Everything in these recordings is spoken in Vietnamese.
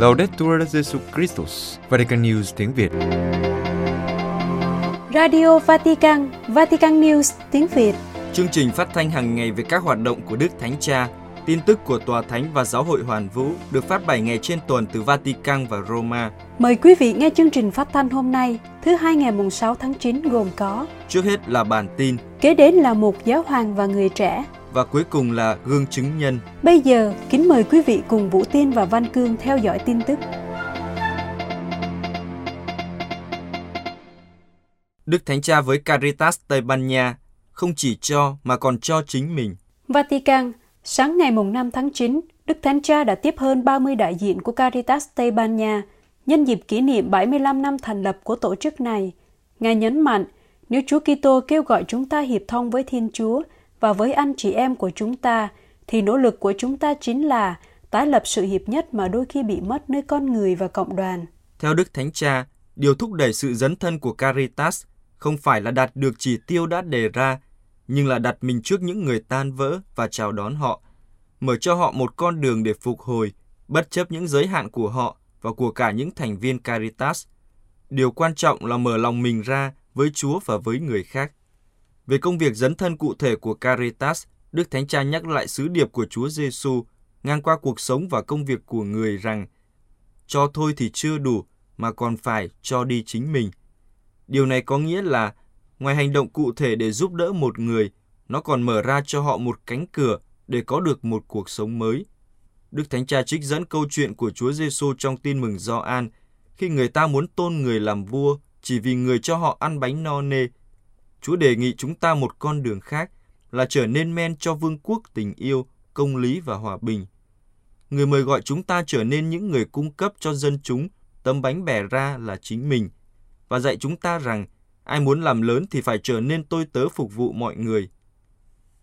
Laudetur Jesu Christus, Vatican News tiếng Việt. Radio Vatican, Vatican News tiếng Việt. Chương trình phát thanh hàng ngày về các hoạt động của Đức Thánh Cha, tin tức của Tòa Thánh và Giáo hội Hoàn Vũ được phát 7 ngày trên tuần từ Vatican và Roma. Mời quý vị nghe chương trình phát thanh hôm nay, thứ hai ngày mùng 6 tháng 9 gồm có Trước hết là bản tin Kế đến là một giáo hoàng và người trẻ. Và cuối cùng là gương chứng nhân. Bây giờ, kính mời quý vị cùng Vũ Tiên và Văn Cương theo dõi tin tức. Đức Thánh Cha với Caritas Tây Ban Nha không chỉ cho mà còn cho chính mình. Vatican, sáng ngày mùng 5 tháng 9, Đức Thánh Cha đã tiếp hơn 30 đại diện của Caritas Tây Ban Nha nhân dịp kỷ niệm 75 năm thành lập của tổ chức này. Ngài nhấn mạnh, nếu Chúa Kitô kêu gọi chúng ta hiệp thông với Thiên Chúa và với anh chị em của chúng ta, thì nỗ lực của chúng ta chính là tái lập sự hiệp nhất mà đôi khi bị mất nơi con người và cộng đoàn. Theo Đức Thánh Cha, điều thúc đẩy sự dấn thân của Caritas không phải là đạt được chỉ tiêu đã đề ra, nhưng là đặt mình trước những người tan vỡ và chào đón họ, mở cho họ một con đường để phục hồi, bất chấp những giới hạn của họ và của cả những thành viên Caritas. Điều quan trọng là mở lòng mình ra với Chúa và với người khác. Về công việc dấn thân cụ thể của Caritas, Đức Thánh Cha nhắc lại sứ điệp của Chúa Giêsu ngang qua cuộc sống và công việc của người rằng cho thôi thì chưa đủ mà còn phải cho đi chính mình. Điều này có nghĩa là ngoài hành động cụ thể để giúp đỡ một người, nó còn mở ra cho họ một cánh cửa để có được một cuộc sống mới. Đức Thánh Cha trích dẫn câu chuyện của Chúa Giêsu trong Tin mừng Gioan khi người ta muốn tôn người làm vua chỉ vì người cho họ ăn bánh no nê. Chúa đề nghị chúng ta một con đường khác là trở nên men cho vương quốc tình yêu, công lý và hòa bình. Người mời gọi chúng ta trở nên những người cung cấp cho dân chúng tấm bánh bẻ ra là chính mình và dạy chúng ta rằng ai muốn làm lớn thì phải trở nên tôi tớ phục vụ mọi người.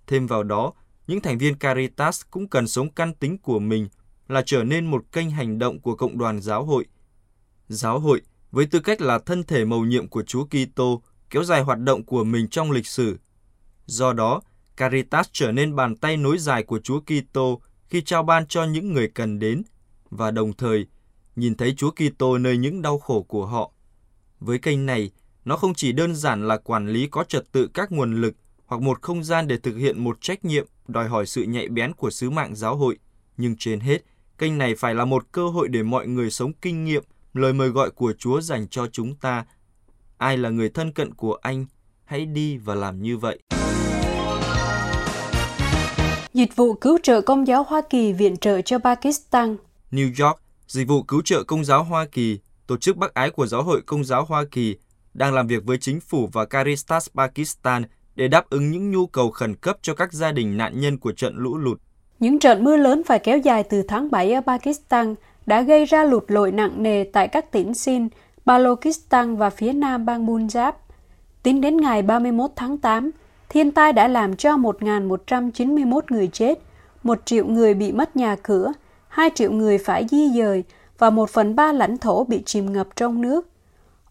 Thêm vào đó, những thành viên Caritas cũng cần sống căn tính của mình là trở nên một kênh hành động của cộng đoàn giáo hội. Giáo hội, với tư cách là thân thể mầu nhiệm của Chúa Kitô, kéo dài hoạt động của mình trong lịch sử. Do đó, Caritas trở nên bàn tay nối dài của Chúa Kitô khi trao ban cho những người cần đến và đồng thời nhìn thấy Chúa Kitô nơi những đau khổ của họ. Với kênh này, nó không chỉ đơn giản là quản lý có trật tự các nguồn lực hoặc một không gian để thực hiện một trách nhiệm đòi hỏi sự nhạy bén của sứ mạng giáo hội, nhưng trên hết, kênh này phải là một cơ hội để mọi người sống kinh nghiệm lời mời gọi của Chúa dành cho chúng ta. Ai là người thân cận của anh, hãy đi và làm như vậy. Dịch vụ cứu trợ công giáo Hoa Kỳ viện trợ cho Pakistan New York, Dịch vụ Cứu trợ Công giáo Hoa Kỳ, tổ chức bác ái của Giáo hội Công giáo Hoa Kỳ, đang làm việc với chính phủ và Caritas Pakistan để đáp ứng những nhu cầu khẩn cấp cho các gia đình nạn nhân của trận lũ lụt. Những trận mưa lớn phải kéo dài từ tháng 7 ở Pakistan đã gây ra lụt lội nặng nề tại các tỉnh Sindh, Balochistan và phía nam bang Punjab. Tính đến ngày 31 tháng 8, thiên tai đã làm cho 1.191 người chết, 1 triệu người bị mất nhà cửa, 2 triệu người phải di dời và 1 phần 3 lãnh thổ bị chìm ngập trong nước.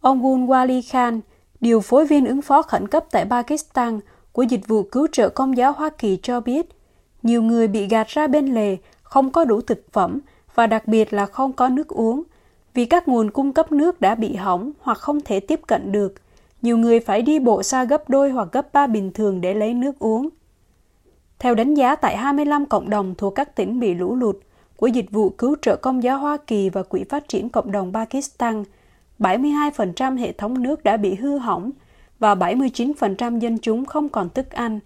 Ông Gun Wali Khan, điều phối viên ứng phó khẩn cấp tại Pakistan của Dịch vụ Cứu trợ Công giáo Hoa Kỳ cho biết, nhiều người bị gạt ra bên lề, không có đủ thực phẩm và đặc biệt là không có nước uống. Vì các nguồn cung cấp nước đã bị hỏng hoặc không thể tiếp cận được, nhiều người phải đi bộ xa gấp đôi hoặc gấp ba bình thường để lấy nước uống. Theo đánh giá tại 25 cộng đồng thuộc các tỉnh bị lũ lụt của Dịch vụ Cứu trợ Công giáo Hoa Kỳ và Quỹ Phát triển Cộng đồng Pakistan, 72% hệ thống nước đã bị hư hỏng và 79% dân chúng không còn thức ăn.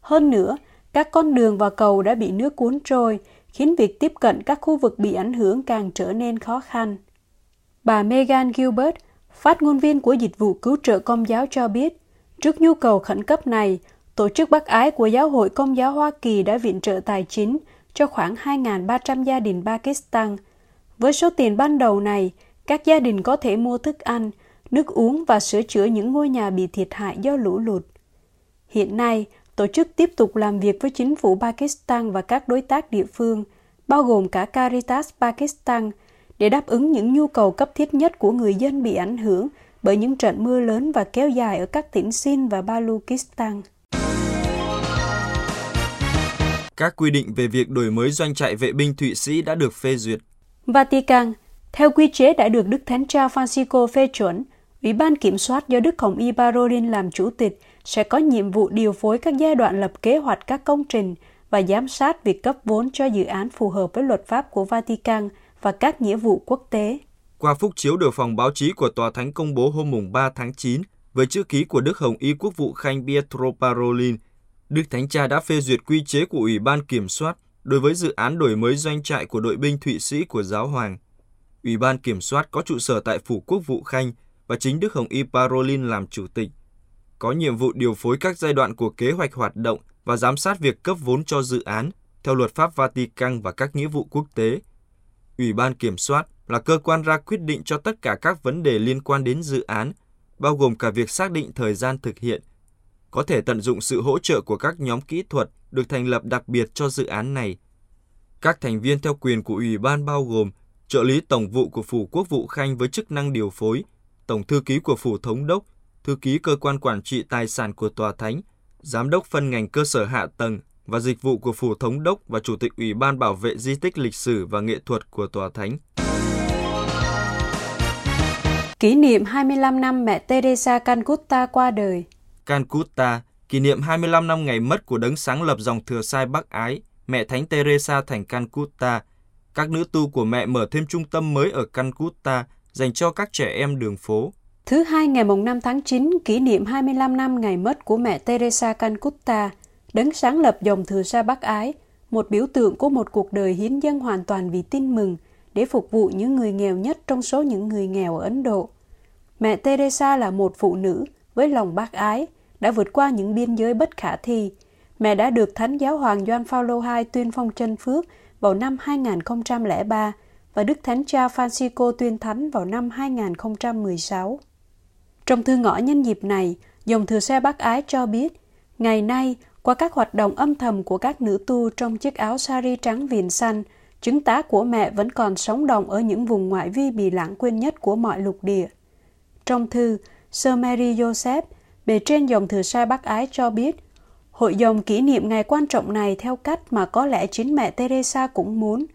Hơn nữa, các con đường và cầu đã bị nước cuốn trôi, khiến việc tiếp cận các khu vực bị ảnh hưởng càng trở nên khó khăn. Bà Megan Gilbert, phát ngôn viên của Dịch vụ Cứu trợ Công giáo cho biết, trước nhu cầu khẩn cấp này, Tổ chức Bác Ái của Giáo hội Công giáo Hoa Kỳ đã viện trợ tài chính cho khoảng 2.300 gia đình Pakistan. Với số tiền ban đầu này, các gia đình có thể mua thức ăn, nước uống và sửa chữa những ngôi nhà bị thiệt hại do lũ lụt. Hiện nay, tổ chức tiếp tục làm việc với chính phủ Pakistan và các đối tác địa phương, bao gồm cả Caritas Pakistan, để đáp ứng những nhu cầu cấp thiết nhất của người dân bị ảnh hưởng bởi những trận mưa lớn và kéo dài ở các tỉnh Sindh và Balochistan. Các quy định về việc đổi mới doanh trại vệ binh Thụy Sĩ đã được phê duyệt. Vatican, Theo quy chế đã được Đức Thánh Cha Francisco phê chuẩn, Ủy ban Kiểm soát do Đức Hồng Y Parolin làm chủ tịch sẽ có nhiệm vụ điều phối các giai đoạn lập kế hoạch các công trình và giám sát việc cấp vốn cho dự án phù hợp với luật pháp của Vatican và các nghĩa vụ quốc tế. Qua phúc chiếu được phòng báo chí của Tòa Thánh công bố hôm mùng 3 tháng 9 với chữ ký của Đức Hồng Y Quốc vụ Khanh Pietro Parolin, Đức Thánh Cha đã phê duyệt quy chế của Ủy ban Kiểm soát đối với dự án đổi mới doanh trại của đội binh Thụy Sĩ của Giáo Hoàng. Ủy ban Kiểm soát có trụ sở tại Phủ Quốc vụ Khanh và chính Đức Hồng Y Parolin làm chủ tịch. Có nhiệm vụ điều phối các giai đoạn của kế hoạch hoạt động và giám sát việc cấp vốn cho dự án theo luật pháp Vatican và các nghĩa vụ quốc tế. Ủy ban Kiểm soát là cơ quan ra quyết định cho tất cả các vấn đề liên quan đến dự án, bao gồm cả việc xác định thời gian thực hiện, có thể tận dụng sự hỗ trợ của các nhóm kỹ thuật được thành lập đặc biệt cho dự án này. Các thành viên theo quyền của Ủy ban bao gồm trợ lý tổng vụ của Phủ Quốc vụ Khanh với chức năng điều phối, tổng thư ký của Phủ Thống đốc, thư ký cơ quan quản trị tài sản của Tòa Thánh, giám đốc phân ngành cơ sở hạ tầng và dịch vụ của Phủ Thống đốc và Chủ tịch Ủy ban Bảo vệ Di tích lịch sử và nghệ thuật của Tòa Thánh. Kỷ niệm 25 năm mẹ Teresa Calcutta qua đời Calcutta, kỷ niệm 25 năm ngày mất của đấng sáng lập dòng thừa sai Bắc Ái, mẹ Thánh Teresa thành Calcutta. Các nữ tu của mẹ mở thêm trung tâm mới ở Calcutta dành cho các trẻ em đường phố. Thứ hai ngày mùng 5 tháng 9, kỷ niệm 25 năm ngày mất của mẹ Teresa Calcutta, đấng sáng lập dòng thừa sa Bắc Ái, một biểu tượng của một cuộc đời hiến dân hoàn toàn vì tin mừng để phục vụ những người nghèo nhất trong số những người nghèo ở Ấn Độ. Mẹ Teresa là một phụ nữ với lòng bác ái, đã vượt qua những biên giới bất khả thi. Mẹ đã được Thánh Giáo Hoàng Gioan Phaolô II tuyên phong chân phước vào năm 2003 và Đức Thánh Cha Francisco tuyên thánh vào năm 2016. Trong thư ngõ nhân dịp này, dòng thừa xe bác ái cho biết, ngày nay, qua các hoạt động âm thầm của các nữ tu trong chiếc áo sari trắng viền xanh, chứng tá của mẹ vẫn còn sống động ở những vùng ngoại vi bị lãng quên nhất của mọi lục địa. Trong thư, Sir Mary Joseph, bề trên dòng thừa sai bác Ái cho biết, hội dòng kỷ niệm ngày quan trọng này theo cách mà có lẽ chính mẹ Teresa cũng muốn.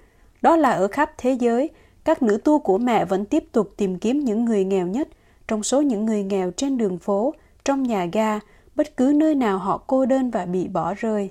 Đó là ở khắp thế giới, các nữ tu của mẹ vẫn tiếp tục tìm kiếm những người nghèo nhất trong số những người nghèo trên đường phố, trong nhà ga, bất cứ nơi nào họ cô đơn và bị bỏ rơi.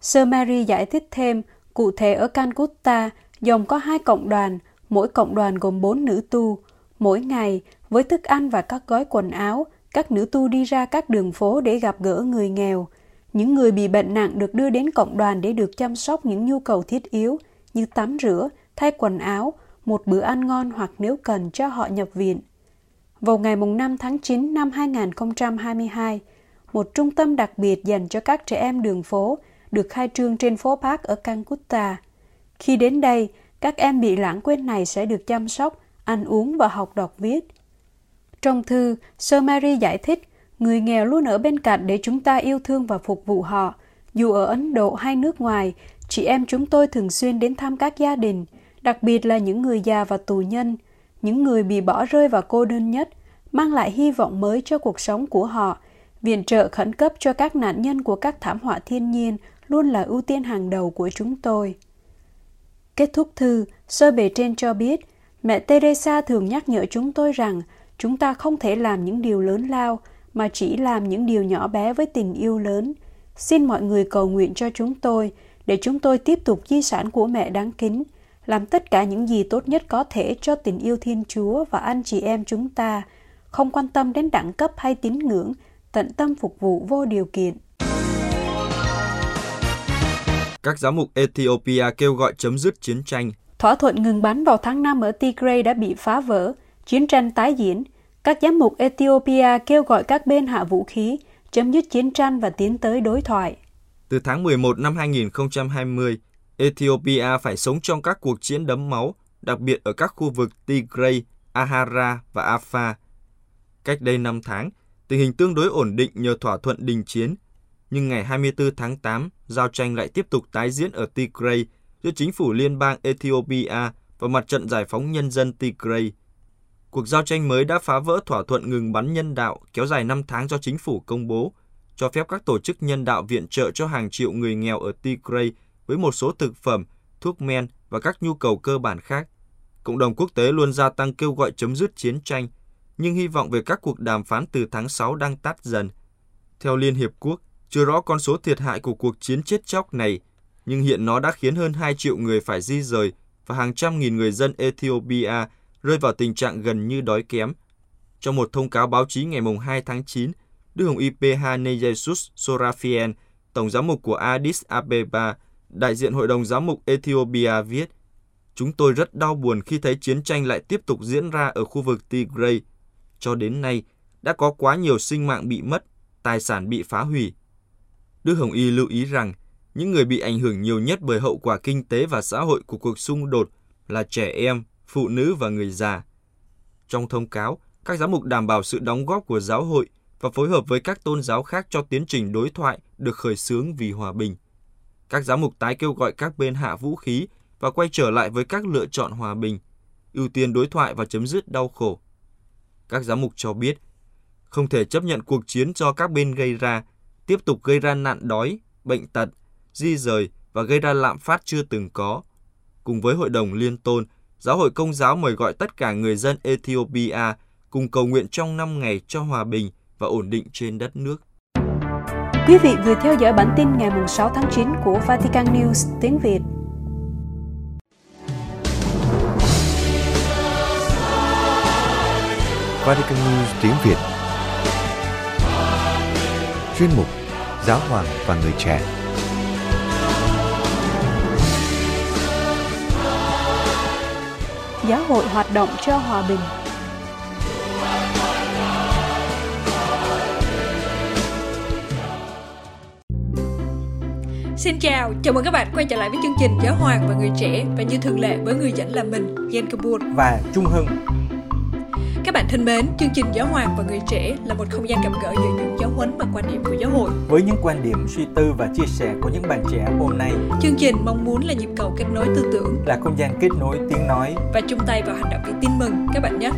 Sir Mary giải thích thêm, cụ thể ở Calcutta, dòng có hai cộng đoàn, mỗi cộng đoàn gồm bốn nữ tu. Mỗi ngày, với thức ăn và các gói quần áo, các nữ tu đi ra các đường phố để gặp gỡ người nghèo. Những người bị bệnh nặng được đưa đến cộng đoàn để được chăm sóc những nhu cầu thiết yếu như tắm rửa, thay quần áo, một bữa ăn ngon hoặc nếu cần cho họ nhập viện. Vào ngày 5 tháng 9 năm 2022, một trung tâm đặc biệt dành cho các trẻ em đường phố được khai trương trên phố Park ở Calcutta. Khi đến đây, các em bị lãng quên này sẽ được chăm sóc, ăn uống và học đọc viết. Trong thư, Sơ Mary giải thích, người nghèo luôn ở bên cạnh để chúng ta yêu thương và phục vụ họ. Dù ở Ấn Độ hay nước ngoài, chị em chúng tôi thường xuyên đến thăm các gia đình, đặc biệt là những người già và tù nhân, những người bị bỏ rơi và cô đơn nhất, mang lại hy vọng mới cho cuộc sống của họ. Viện trợ khẩn cấp cho các nạn nhân của các thảm họa thiên nhiên luôn là ưu tiên hàng đầu của chúng tôi. Kết thúc thư, sơ bề trên cho biết, mẹ Teresa thường nhắc nhở chúng tôi rằng chúng ta không thể làm những điều lớn lao mà chỉ làm những điều nhỏ bé với tình yêu lớn. Xin mọi người cầu nguyện cho chúng tôi để chúng tôi tiếp tục di sản của mẹ đáng kính, làm tất cả những gì tốt nhất có thể cho tình yêu Thiên Chúa và anh chị em chúng ta, không quan tâm đến đẳng cấp hay tín ngưỡng, tận tâm phục vụ vô điều kiện. Các giám mục Ethiopia kêu gọi chấm dứt chiến tranh. Thỏa thuận ngừng bắn vào tháng 5 ở Tigray đã bị phá vỡ, chiến tranh tái diễn. Các giám mục Ethiopia kêu gọi các bên hạ vũ khí, chấm dứt chiến tranh và tiến tới đối thoại. Từ tháng 11 năm 2020, Ethiopia phải sống trong các cuộc chiến đẫm máu, đặc biệt ở các khu vực Tigray, Ahara và Afar. Cách đây 5 tháng, tình hình tương đối ổn định nhờ thỏa thuận đình chiến, nhưng ngày 24 tháng 8, giao tranh lại tiếp tục tái diễn ở Tigray giữa chính phủ liên bang Ethiopia và mặt trận giải phóng nhân dân Tigray. Cuộc giao tranh mới đã phá vỡ thỏa thuận ngừng bắn nhân đạo kéo dài 5 tháng do chính phủ công bố, cho phép các tổ chức nhân đạo viện trợ cho hàng triệu người nghèo ở Tigray với một số thực phẩm, thuốc men và các nhu cầu cơ bản khác. cộng đồng quốc tế luôn gia tăng kêu gọi chấm dứt chiến tranh, nhưng hy vọng về các cuộc đàm phán từ tháng 6 đang tắt dần. Theo Liên Hiệp Quốc, chưa rõ con số thiệt hại của cuộc chiến chết chóc này, nhưng hiện nó đã khiến hơn 2 triệu người phải di rời và hàng trăm nghìn người dân Ethiopia rơi vào tình trạng gần như đói kém. Trong một thông cáo báo chí ngày 2 tháng 9, Đức Hồng Y Jesus Sorafien, Tổng giám mục của Addis Abeba, đại diện Hội đồng Giám mục Ethiopia viết, Chúng tôi rất đau buồn khi thấy chiến tranh lại tiếp tục diễn ra ở khu vực Tigray. Cho đến nay, đã có quá nhiều sinh mạng bị mất, tài sản bị phá hủy. Đức Hồng Y lưu ý rằng, những người bị ảnh hưởng nhiều nhất bởi hậu quả kinh tế và xã hội của cuộc xung đột là trẻ em, phụ nữ và người già. Trong thông cáo, các giám mục đảm bảo sự đóng góp của giáo hội và phối hợp với các tôn giáo khác cho tiến trình đối thoại được khởi xướng vì hòa bình. Các giám mục tái kêu gọi các bên hạ vũ khí và quay trở lại với các lựa chọn hòa bình, ưu tiên đối thoại và chấm dứt đau khổ. Các giám mục cho biết, không thể chấp nhận cuộc chiến do các bên gây ra, tiếp tục gây ra nạn đói, bệnh tật, di rời và gây ra lạm phát chưa từng có. Cùng với Hội đồng Liên Tôn, Giáo hội Công giáo mời gọi tất cả người dân Ethiopia cùng cầu nguyện trong 5 ngày cho hòa bình và ổn định trên đất nước. Quý vị vừa theo dõi bản tin ngày 6 tháng 9 của Vatican News tiếng Việt. Vatican News tiếng Việt. Chuyên mục Giáo hoàng và người trẻ. Giáo hội hoạt động cho hòa bình. Xin chào, chào mừng các bạn quay trở lại với chương trình Giáo hoàng và người trẻ. Và như thường lệ với người dẫn là mình, Yen Kabur. Và Trung Hưng. Các bạn thân mến, chương trình Giáo hoàng và người trẻ là một không gian gặp gỡ giữa những giáo huấn và quan điểm của giáo hội. Với những quan điểm, suy tư và chia sẻ của những bạn trẻ hôm nay, chương trình mong muốn là nhịp cầu kết nối tư tưởng, là không gian kết nối tiếng nói và chung tay vào hành động vì tin mừng các bạn nhé.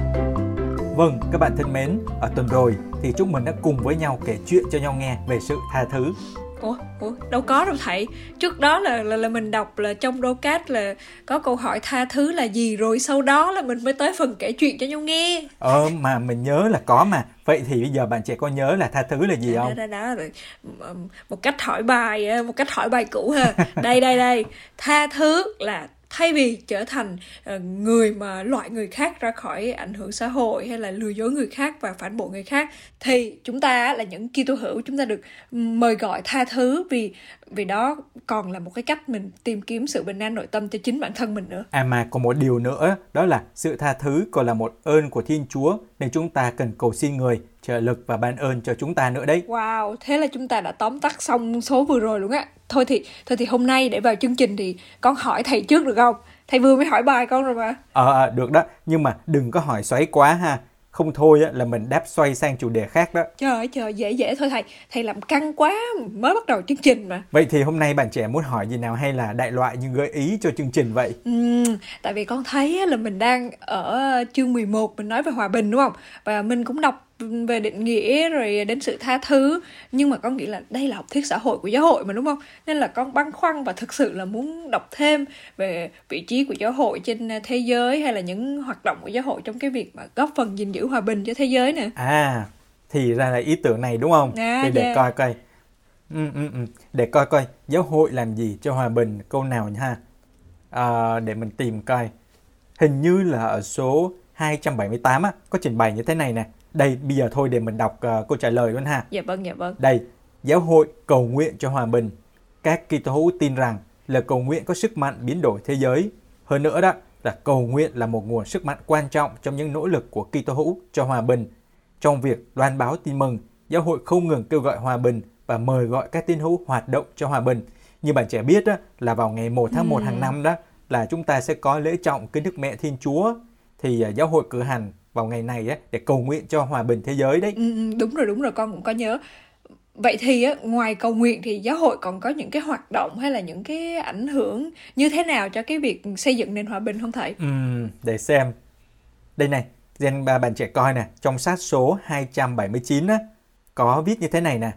Vâng, các bạn thân mến, ở tuần rồi thì chúng mình đã cùng với nhau kể chuyện cho nhau nghe về sự tha thứ ủa ủa đâu có đâu thầy. Trước đó là là là mình đọc là trong đô cát là có câu hỏi tha thứ là gì rồi sau đó là mình mới tới phần kể chuyện cho nhau nghe. Ờ mà mình nhớ là có mà. Vậy thì bây giờ bạn trẻ có nhớ là tha thứ là gì không? đó, đó, đó, một cách hỏi bài một cách hỏi bài cũ ha. Đây đây đây. Tha thứ là thay vì trở thành ờ, người mà loại người khác ra khỏi ảnh hưởng xã hội hay là lừa dối người khác và phản bội người khác, thì chúng ta là những Kitô hữu, chúng ta được mời gọi tha thứ vì vì đó còn là một cái cách mình tìm kiếm sự bình an nội tâm cho chính bản thân mình nữa. À mà còn một điều nữa đó là sự tha thứ còn là một ơn của Thiên Chúa nên chúng ta cần cầu xin người trợ lực và ban ơn cho chúng ta nữa đấy. Wow, thế là chúng ta đã tóm tắt xong số vừa rồi luôn á. Thôi thì thôi thì hôm nay để vào chương trình thì con hỏi thầy trước được không? Thầy vừa mới hỏi bài con rồi mà. Ờ à, được đó, nhưng mà đừng có hỏi xoáy quá ha không thôi á, là mình đáp xoay sang chủ đề khác đó. Trời ơi trời, dễ dễ thôi thầy. Thầy làm căng quá, mới bắt đầu chương trình mà. Vậy thì hôm nay bạn trẻ muốn hỏi gì nào hay là đại loại như gợi ý cho chương trình vậy? Ừ, tại vì con thấy là mình đang ở chương 11 mình nói về hòa bình đúng không? Và mình cũng đọc về định nghĩa rồi đến sự tha thứ. Nhưng mà con nghĩ là đây là học thuyết xã hội của giáo hội mà đúng không? Nên là con băn khoăn và thực sự là muốn đọc thêm về vị trí của giáo hội trên thế giới hay là những hoạt động của giáo hội trong cái việc mà góp phần gìn giữ hòa bình cho thế giới nè. À thì ra là ý tưởng này đúng không? À, để, để yeah. coi coi. Ừ, ừ, ừ. để coi coi giáo hội làm gì cho hòa bình câu nào nha à, để mình tìm coi. Hình như là ở số 278 á, có trình bày như thế này nè đây, bây giờ thôi để mình đọc uh, câu trả lời luôn ha. Dạ vâng, dạ vâng. Đây, giáo hội cầu nguyện cho hòa bình. Các Kitô hữu tin rằng là cầu nguyện có sức mạnh biến đổi thế giới. Hơn nữa đó là cầu nguyện là một nguồn sức mạnh quan trọng trong những nỗ lực của Kitô hữu cho hòa bình. Trong việc loan báo tin mừng, giáo hội không ngừng kêu gọi hòa bình và mời gọi các tín hữu hoạt động cho hòa bình. Như bạn trẻ biết đó, là vào ngày 1 tháng 1 hàng năm đó là chúng ta sẽ có lễ trọng kính Đức Mẹ Thiên Chúa. Thì uh, giáo hội cử hành vào ngày này á, để cầu nguyện cho hòa bình thế giới đấy. Ừ, ừ, đúng rồi, đúng rồi, con cũng có nhớ. Vậy thì á, ngoài cầu nguyện thì giáo hội còn có những cái hoạt động hay là những cái ảnh hưởng như thế nào cho cái việc xây dựng nền hòa bình không thầy? Ừ, để xem. Đây này, Gen ba bạn trẻ coi nè, trong sát số 279 á, có viết như thế này nè.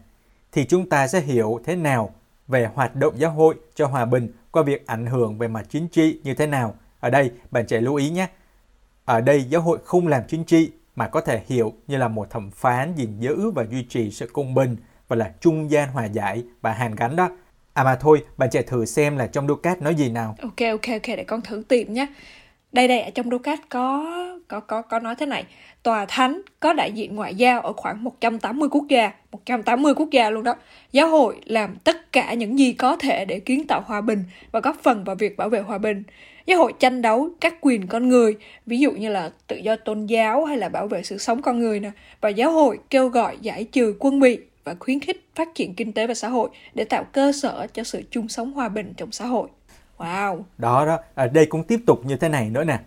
Thì chúng ta sẽ hiểu thế nào về hoạt động giáo hội cho hòa bình qua việc ảnh hưởng về mặt chính trị như thế nào Ở đây, bạn trẻ lưu ý nhé. Ở đây giáo hội không làm chính trị mà có thể hiểu như là một thẩm phán gìn giữ và duy trì sự công bình và là trung gian hòa giải và hàn gắn đó. À mà thôi, bạn trẻ thử xem là trong Ducat nói gì nào. Ok ok ok để con thử tìm nhé. Đây đây ở trong Ducat có có có có nói thế này, tòa thánh có đại diện ngoại giao ở khoảng 180 quốc gia, 180 quốc gia luôn đó. Giáo hội làm tất cả những gì có thể để kiến tạo hòa bình và góp phần vào việc bảo vệ hòa bình. Giáo hội tranh đấu các quyền con người, ví dụ như là tự do tôn giáo hay là bảo vệ sự sống con người nè. Và giáo hội kêu gọi giải trừ quân bị và khuyến khích phát triển kinh tế và xã hội để tạo cơ sở cho sự chung sống hòa bình trong xã hội. Wow. Đó đó, ở đây cũng tiếp tục như thế này nữa nè.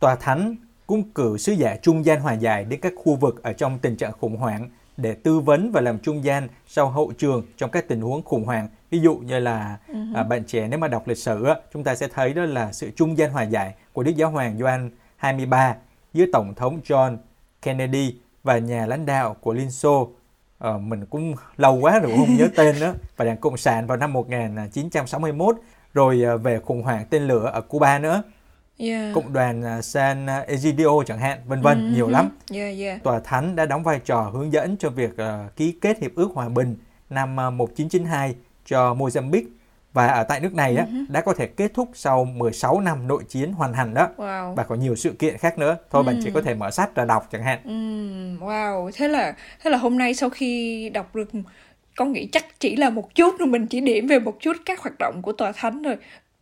Tòa thánh cũng cử sứ giả trung gian hòa giải đến các khu vực ở trong tình trạng khủng hoảng để tư vấn và làm trung gian sau hậu trường trong các tình huống khủng hoảng. Ví dụ như là uh-huh. à, bạn trẻ nếu mà đọc lịch sử chúng ta sẽ thấy đó là sự trung gian hòa giải của Đức Giáo hoàng Gioan 23 giữa Tổng thống John Kennedy và nhà lãnh đạo của Liên Xô ờ, mình cũng lâu quá rồi không nhớ tên nữa và đảng Cộng sản vào năm 1961 rồi ờ, về khủng hoảng tên lửa ở Cuba nữa Yeah. cộng đoàn ờ, San Egidio chẳng hạn vân vân Mhm. nhiều lắm Yeah, yeah. tòa thánh đã đóng vai trò hướng dẫn cho việc ờ, ký kết hiệp ước hòa bình năm ờ, 1992 cho Mozambique và ở tại nước này á, Mhm. đã có thể kết thúc sau 16 năm nội chiến hoàn thành đó Wow. và có nhiều sự kiện khác nữa thôi bạn chỉ Ừm. có thể mở sách ra đọc chẳng hạn Ừm, wow, thế là thế là hôm nay sau khi đọc được con nghĩ chắc chỉ là một chút rồi mình chỉ điểm về một chút các hoạt động của tòa thánh thôi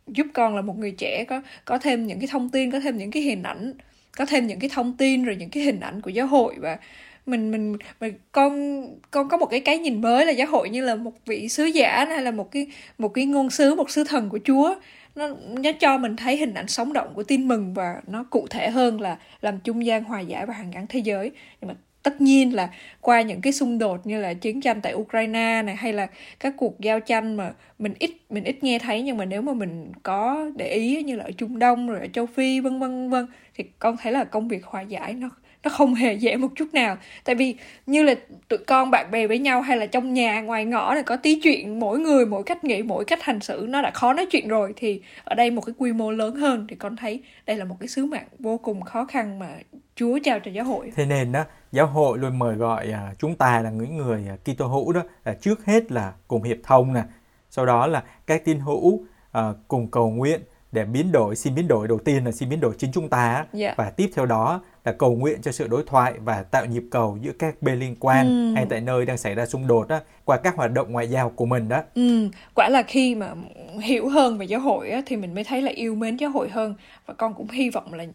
giúp con là một người trẻ có có thêm những cái thông tin có thêm những cái hình ảnh có thêm những cái thông tin rồi những cái hình ảnh của giáo hội và mình mình, mình con con có một cái cái nhìn mới là giáo hội như là một vị sứ giả hay là một cái một cái ngôn sứ một sứ thần của Chúa. Nó nó cho mình thấy hình ảnh sống động của tin mừng và nó cụ thể hơn là làm trung gian hòa giải và hàng gắn thế giới. Nhưng mà tất nhiên là qua những cái xung đột như là chiến tranh tại Ukraine này hay là các cuộc giao tranh mà mình ít mình ít nghe thấy nhưng mà nếu mà mình có để ý như là ở Trung Đông rồi ở châu Phi vân vân vân thì con thấy là công việc hòa giải nó nó không hề dễ một chút nào. Tại vì như là tụi con bạn bè với nhau hay là trong nhà ngoài ngõ này có tí chuyện mỗi người mỗi cách nghĩ mỗi cách hành xử nó đã khó nói chuyện rồi thì ở đây một cái quy mô lớn hơn. Thì con thấy đây là một cái sứ mạng vô cùng khó khăn mà Chúa trao cho giáo hội. Thế nên đó, giáo hội luôn mời gọi à, chúng ta là những người à, Kitô hữu đó là trước hết là cùng hiệp thông nè, sau đó là các tín hữu à, cùng cầu nguyện để biến đổi, xin biến đổi. Đầu tiên là xin biến đổi chính chúng ta á. Dạ. và tiếp theo đó là cầu nguyện cho sự đối thoại và tạo nhịp cầu giữa các bên liên quan Ừm. hay tại nơi đang xảy ra xung đột đó qua các hoạt động ngoại giao của mình đó. Ừ, quả là khi mà hiểu hơn về giáo hội á, thì mình mới thấy là yêu mến giáo hội hơn và con cũng hy vọng là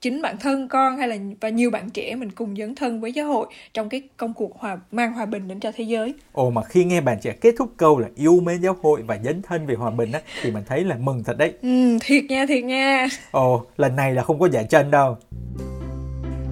chính bản thân con hay là và nhiều bạn trẻ mình cùng dấn thân với giáo hội trong cái công cuộc hòa mang hòa bình đến cho thế giới. Ồ mà khi nghe bạn trẻ kết thúc câu là yêu mến giáo hội và dấn thân về hòa bình á thì mình thấy là mừng thật đấy. Ừ, thiệt nha, thiệt nha. Ồ, lần này là không có giải chân đâu.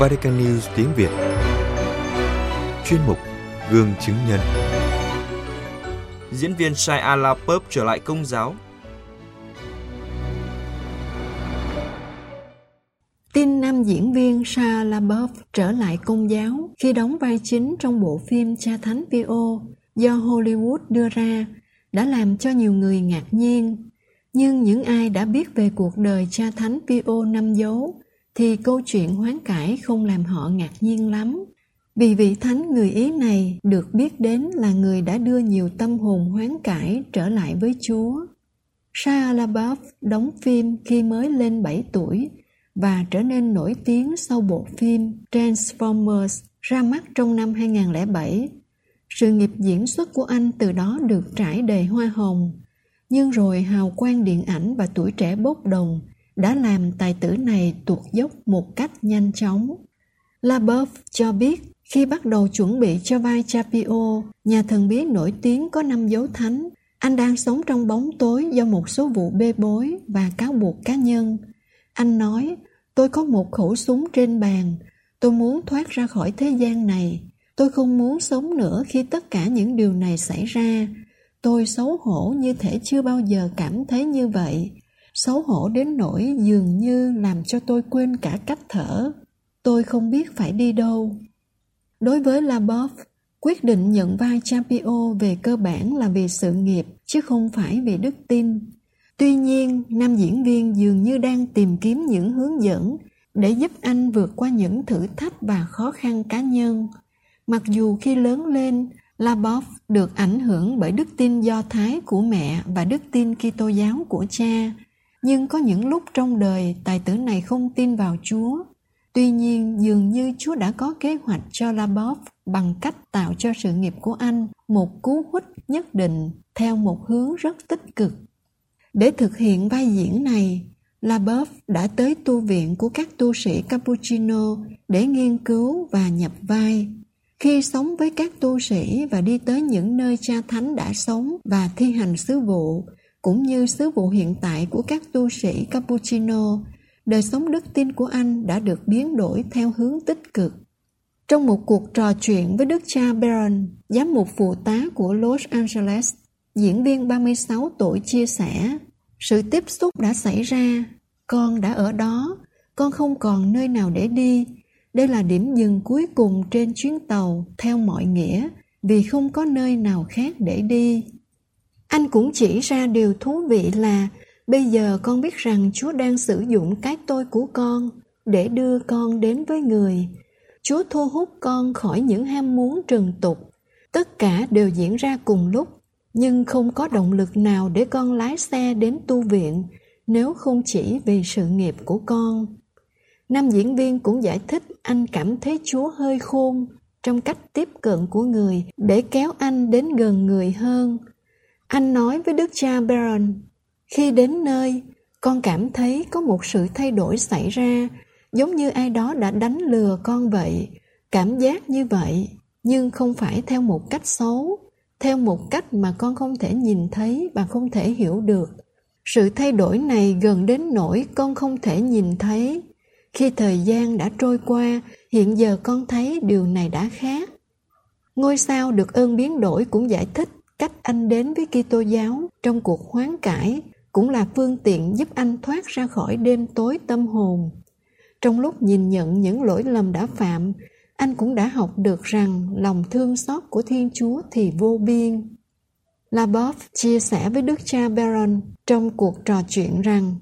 Vatican News tiếng Việt Chuyên mục Gương chứng nhân Diễn viên Shia LaBeouf trở lại công giáo. Tin nam diễn viên Shia LaBeouf trở lại công giáo khi đóng vai chính trong bộ phim Cha Thánh Pio do Hollywood đưa ra đã làm cho nhiều người ngạc nhiên. Nhưng những ai đã biết về cuộc đời Cha Thánh Pio năm dấu thì câu chuyện hoán cải không làm họ ngạc nhiên lắm. Vì vị thánh người Ý này được biết đến là người đã đưa nhiều tâm hồn hoán cải trở lại với Chúa. Shia LaBeouf đóng phim khi mới lên 7 tuổi và trở nên nổi tiếng sau bộ phim Transformers ra mắt trong năm 2007. Sự nghiệp diễn xuất của anh từ đó được trải đầy hoa hồng, nhưng rồi hào quang điện ảnh và tuổi trẻ bốc đồng đã làm tài tử này tuột dốc một cách nhanh chóng. Labeouf cho biết khi bắt đầu chuẩn bị cho vai Chapio, nhà thần bí nổi tiếng có năm dấu thánh, anh đang sống trong bóng tối do một số vụ bê bối và cáo buộc cá nhân. Anh nói, tôi có một khẩu súng trên bàn, tôi muốn thoát ra khỏi thế gian này. Tôi không muốn sống nữa khi tất cả những điều này xảy ra. Tôi xấu hổ như thể chưa bao giờ cảm thấy như vậy. Xấu hổ đến nỗi dường như làm cho tôi quên cả cách thở. Tôi không biết phải đi đâu. Đối với Labov, quyết định nhận vai Champio về cơ bản là vì sự nghiệp chứ không phải vì đức tin. Tuy nhiên, nam diễn viên dường như đang tìm kiếm những hướng dẫn để giúp anh vượt qua những thử thách và khó khăn cá nhân. Mặc dù khi lớn lên, Labov được ảnh hưởng bởi đức tin Do Thái của mẹ và đức tin Kitô giáo của cha, nhưng có những lúc trong đời tài tử này không tin vào Chúa. Tuy nhiên, dường như Chúa đã có kế hoạch cho Labov bằng cách tạo cho sự nghiệp của anh một cú hút nhất định theo một hướng rất tích cực. Để thực hiện vai diễn này, Labov đã tới tu viện của các tu sĩ Cappuccino để nghiên cứu và nhập vai. Khi sống với các tu sĩ và đi tới những nơi cha thánh đã sống và thi hành sứ vụ, cũng như sứ vụ hiện tại của các tu sĩ Cappuccino, đời sống đức tin của anh đã được biến đổi theo hướng tích cực. Trong một cuộc trò chuyện với đức cha Baron, giám mục phụ tá của Los Angeles, diễn viên 36 tuổi chia sẻ, sự tiếp xúc đã xảy ra, con đã ở đó, con không còn nơi nào để đi. Đây là điểm dừng cuối cùng trên chuyến tàu theo mọi nghĩa, vì không có nơi nào khác để đi. Anh cũng chỉ ra điều thú vị là bây giờ con biết rằng Chúa đang sử dụng cái tôi của con để đưa con đến với người. Chúa thu hút con khỏi những ham muốn trần tục. Tất cả đều diễn ra cùng lúc, nhưng không có động lực nào để con lái xe đến tu viện nếu không chỉ vì sự nghiệp của con. Nam diễn viên cũng giải thích anh cảm thấy Chúa hơi khôn trong cách tiếp cận của người để kéo anh đến gần người hơn – anh nói với đức cha Baron, khi đến nơi, con cảm thấy có một sự thay đổi xảy ra, giống như ai đó đã đánh lừa con vậy. Cảm giác như vậy, nhưng không phải theo một cách xấu, theo một cách mà con không thể nhìn thấy và không thể hiểu được. Sự thay đổi này gần đến nỗi con không thể nhìn thấy. Khi thời gian đã trôi qua, hiện giờ con thấy điều này đã khác. Ngôi sao được ơn biến đổi cũng giải thích cách anh đến với Kitô giáo trong cuộc hoán cải cũng là phương tiện giúp anh thoát ra khỏi đêm tối tâm hồn. Trong lúc nhìn nhận những lỗi lầm đã phạm, anh cũng đã học được rằng lòng thương xót của Thiên Chúa thì vô biên. Labov chia sẻ với Đức cha Baron trong cuộc trò chuyện rằng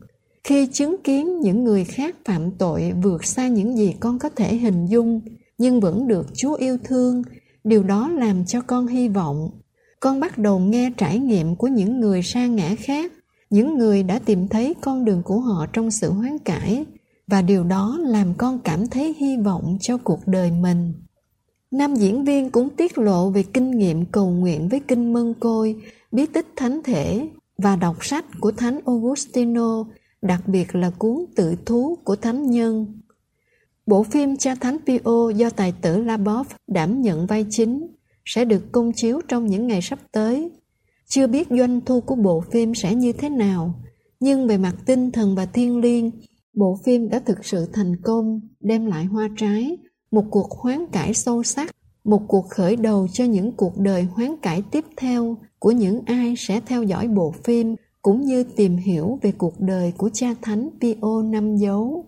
khi chứng kiến những người khác phạm tội vượt xa những gì con có thể hình dung nhưng vẫn được Chúa yêu thương, điều đó làm cho con hy vọng con bắt đầu nghe trải nghiệm của những người sa ngã khác, những người đã tìm thấy con đường của họ trong sự hoán cải, và điều đó làm con cảm thấy hy vọng cho cuộc đời mình. Nam diễn viên cũng tiết lộ về kinh nghiệm cầu nguyện với kinh mân côi, bí tích thánh thể, và đọc sách của thánh augustino, đặc biệt là cuốn tự thú của thánh nhân. Bộ phim cha thánh pio do tài tử labov đảm nhận vai chính sẽ được công chiếu trong những ngày sắp tới. Chưa biết doanh thu của bộ phim sẽ như thế nào, nhưng về mặt tinh thần và thiên liêng, bộ phim đã thực sự thành công, đem lại hoa trái, một cuộc hoán cải sâu sắc, một cuộc khởi đầu cho những cuộc đời hoán cải tiếp theo của những ai sẽ theo dõi bộ phim cũng như tìm hiểu về cuộc đời của cha thánh Pio năm dấu.